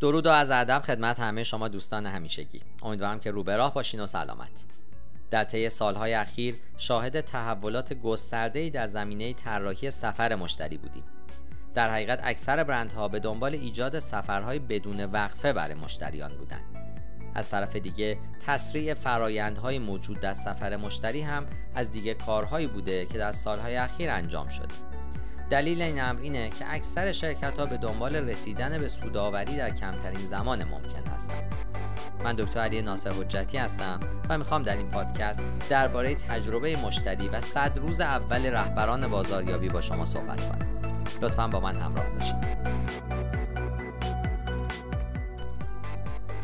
درود و از ادب خدمت همه شما دوستان همیشگی. امیدوارم که رو به راه باشین و سلامت. در طی سالهای اخیر شاهد تحولات گسترده‌ای در زمینه طراحی سفر مشتری بودیم. در حقیقت اکثر برندها به دنبال ایجاد سفرهای بدون وقفه برای مشتریان بودند. از طرف دیگه تسریع فرایندهای موجود در سفر مشتری هم از دیگه کارهایی بوده که در سالهای اخیر انجام شده دلیل این امر اینه که اکثر شرکت ها به دنبال رسیدن به سوداوری در کمترین زمان ممکن هستند. من دکتر علی ناصر حجتی هستم و می‌خوام در این پادکست درباره تجربه مشتری و صد روز اول رهبران بازاریابی با شما صحبت کنم. لطفا با من همراه باشید.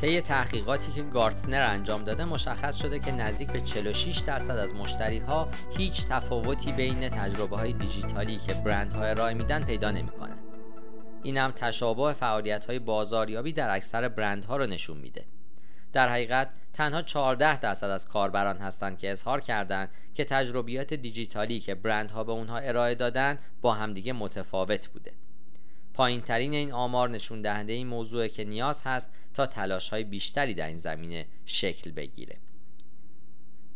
طی تحقیقاتی که گارتنر انجام داده مشخص شده که نزدیک به 46 درصد از مشتری ها هیچ تفاوتی بین تجربه های دیجیتالی که برندها ارائه میدن پیدا نمی‌کنن. این هم تشابه فعالیت های بازاریابی در اکثر برندها رو نشون میده. در حقیقت تنها 14 درصد از کاربران هستند که اظهار کردند که تجربیات دیجیتالی که برندها به اونها ارائه دادن با همدیگه متفاوت بوده. پایین ترین این آمار نشون دهنده این موضوع که نیاز هست تا تلاش های بیشتری در این زمینه شکل بگیره.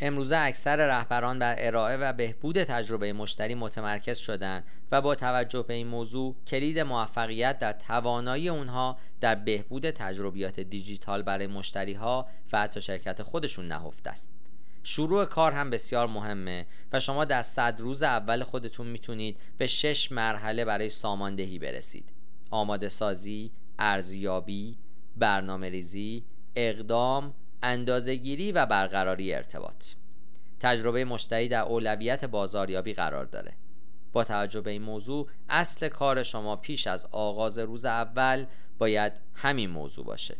امروزه اکثر رهبران بر ارائه و بهبود تجربه مشتری متمرکز شدند و با توجه به این موضوع کلید موفقیت در توانایی اونها در بهبود تجربیات دیجیتال برای مشتری ها و حتی شرکت خودشون نهفته است. شروع کار هم بسیار مهمه و شما در صد روز اول خودتون می‌تونید به شش مرحله برای ساماندهی برسید. آماده سازی، ارزیابی، برنامه ریزی، اقدام، اندازهگیری و برقراری ارتباط. تجربه مشتری در اولویت بازاریابی قرار داره. با توجه به این موضوع اصل کار شما پیش از آغاز روز اول باید همین موضوع باشه.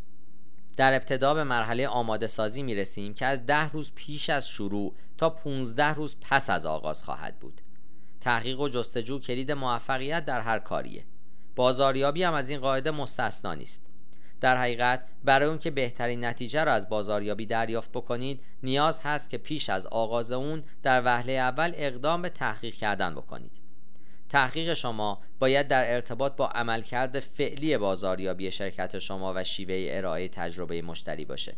در ابتدا به مرحله آماده سازی می رسیم که از ده روز پیش از شروع تا 15 روز پس از آغاز خواهد بود. تحقیق و جستجو کلید موفقیت در هر کاریه. بازاریابی هم از این قاعده مستثنا نیست. در حقیقت برای اون که بهترین نتیجه را از بازاریابی دریافت بکنید نیاز هست که پیش از آغاز اون در وهله اول اقدام به تحقیق کردن بکنید. تحقیق شما باید در ارتباط با عملکرد فعلی بازاریابی شرکت شما و شیوه ارائه تجربه مشتری باشه.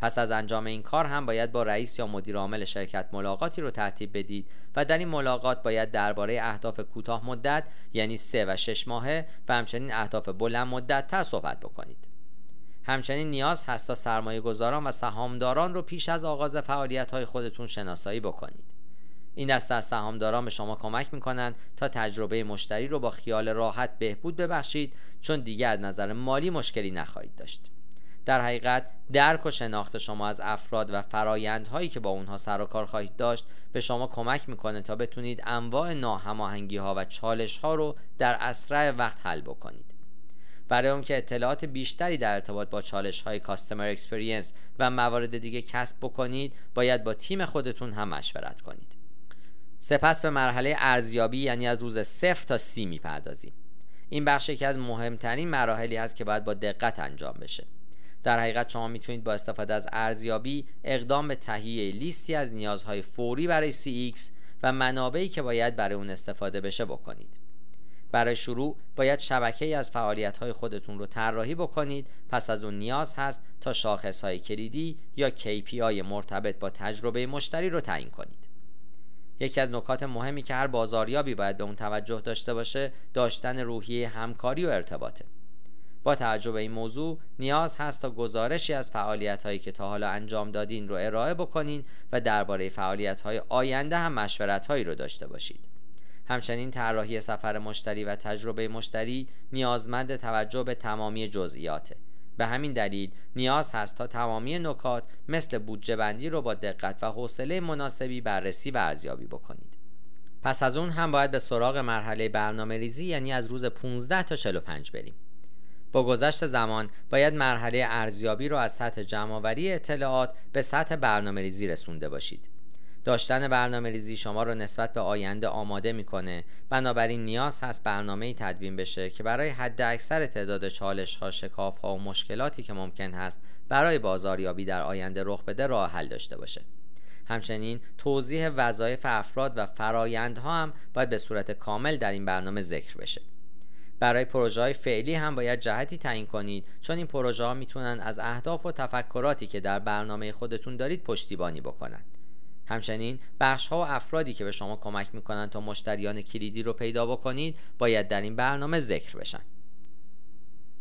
پس از انجام این کار هم باید با رئیس یا مدیر عامل شرکت ملاقاتی رو ترتیب بدید و در این ملاقات باید درباره اهداف کوتاه مدت یعنی سه و شش ماهه و همچنین اهداف بلند مدت تر صحبت بکنید. همچنین نیاز هست تا سرمایه گذاران و سهامداران رو پیش از آغاز فعالیت های خودتون شناسایی بکنید. این دسته از سهامداران به شما کمک می‌کنند تا تجربه مشتری رو با خیال راحت بهبود ببخشید چون دیگه از نظر مالی مشکلی نخواهید داشت. در حقیقت درک و شناخت شما از افراد و فرایندهایی که با اونها سر و کار خواهید داشت به شما کمک می‌کنه تا بتونید انواع ناهماهنگی ها و چالش ها رو در اسرع وقت حل بکنید. برای اون که اطلاعات بیشتری در ارتباط با چالش های customer experience و موارد دیگه کسب بکنید باید با تیم خودتون هم مشورت کنید. سپس به مرحله ارزیابی یعنی از روز صفر تا سی می‌پردازیم. این بخش یکی از مهمترین مراحلی هست که باید با دقت انجام بشه. در حقیقت شما می‌تونید با استفاده از ارزیابی اقدام به تهیه لیستی از نیازهای فوری برای CX و منابعی که باید برای اون استفاده بشه بکنید. برای شروع باید شبکه از فعالیت های خودتون رو طراحی بکنید. پس از اون نیاز هست تا شاخص های کلیدی یا KPI مرتبط با تجربه مشتری رو تعیین کنید. یکی از نکات مهمی که هر بازاریابی باید به اون توجه داشته باشه داشتن روحیه همکاری و ارتباطه. با توجه به این موضوع نیاز هست تا گزارشی از فعالیت هایی که تا حالا انجام دادین رو ارائه بکنین و درباره فعالیت های آینده هم مشورت هایی رو داشته باشید. همچنین طراحی سفر مشتری و تجربه مشتری نیازمند توجه به تمامی جزئیاته. به همین دلیل نیاز هست تا تمامی نکات مثل بودجه بندی رو با دقت و حوصله مناسبی بررسی و ارزیابی بکنید. پس از اون هم باید به سراغ مرحله برنامه ریزی یعنی از روز 15 تا 45 بریم. با گذشت زمان باید مرحله ارزیابی رو از سطح جمعآوری اطلاعات به سطح برنامه ریزی رسونده باشید. داشتن برنامه ریزی شما رو نسبت به آینده آماده می‌کنه. بنابراین نیاز هست برنامه تدوین بشه که برای حد اکثر تعداد چالش ها شکاف ها و مشکلاتی که ممکن هست برای بازاریابی در آینده رخ بده راه حل داشته باشه. همچنین توضیح وظایف افراد و فرایندها هم باید به صورت کامل در این برنامه ذکر بشه. برای پروژه های فعلی هم باید جهتی تعیین کنید چون این پروژه ها می‌تونن از اهداف و تفکراتی که در برنامه خودتون دارید پشتیبانی بکنند. همچنین بخش ها و افرادی که به شما کمک می‌کنن تا مشتریان کلیدی رو پیدا بکنید باید در این برنامه ذکر بشن.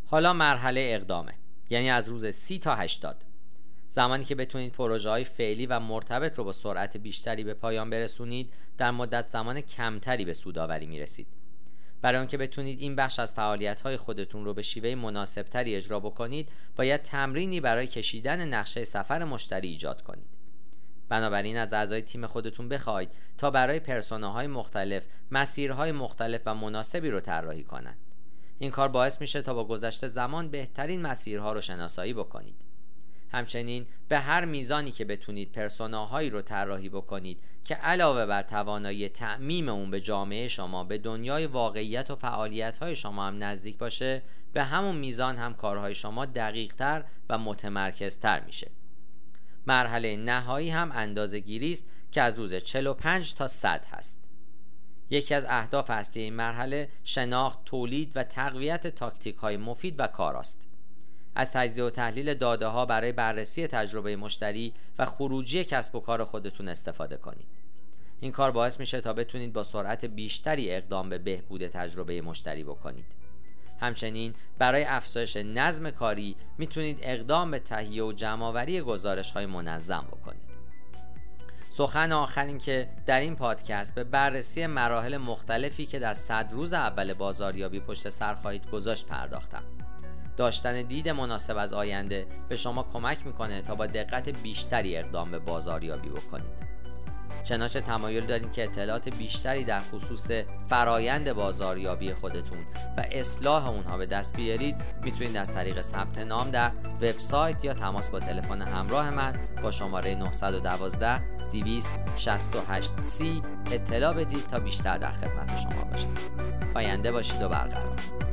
حالا مرحله اقدامه یعنی از روز سی تا 80 زمانی که بتونید پروژه های فعلی و مرتبط رو با سرعت بیشتری به پایان برسونید در مدت زمان کمتری به سوداوری می‌رسید برای آنکه بتونید این بخش از فعالیت های خودتون رو به شیوه مناسبتری اجرا بکنید باید تمرینی برای کشیدن نقشه سفر مشتری ایجاد کنید. بنابراین از اعضای تیم خودتون بخواید تا برای پرسوناهای مختلف مسیرهای مختلف و مناسبی رو طراحی کنند. این کار باعث میشه تا با گذشته زمان بهترین مسیرها رو شناسایی بکنید. همچنین به هر میزانی که بتونید پرسوناهایی رو طراحی بکنید که علاوه بر توانایی تعمیم اون به جامعه شما به دنیای واقعیت و فعالیت های شما هم نزدیک باشه به همون میزان هم کارهای شما دقیقتر و متمرکزتر میشه مرحله نهایی هم اندازه است که از روز 45 تا 100 هست یکی از اهداف اصلی این مرحله شناخت، تولید و تقویت تاکتیک های مفید و کاراست. از تجزیه و تحلیل داده ها برای بررسی تجربه مشتری و خروجی کسب و کار خودتون استفاده کنید. این کار باعث میشه تا بتونید با سرعت بیشتری اقدام به بهبود تجربه مشتری بکنید. همچنین برای افزایش نظم کاری می‌تونید اقدام به تهیه و جمعآوری گزارش های منظم بکنید. سخن آخر این که در این پادکست به بررسی مراحل مختلفی که در صد روز اول بازاریابی پشت سر خواهید گذاشت پرداختم داشتن دید مناسب از آینده به شما کمک می‌کنه تا با دقت بیشتری اقدام به بازاریابی بکنید. چنانچه تمایل دارین که اطلاعات بیشتری در خصوص فرایند بازاریابی خودتون و اصلاح اونها به دست بیارید می‌تونید از طریق ثبت نام در وبسایت یا تماس با تلفن همراه من با شماره 912 268 سی اطلاع بدید تا بیشتر در خدمت شما باشم. پاینده باشید و برقرار.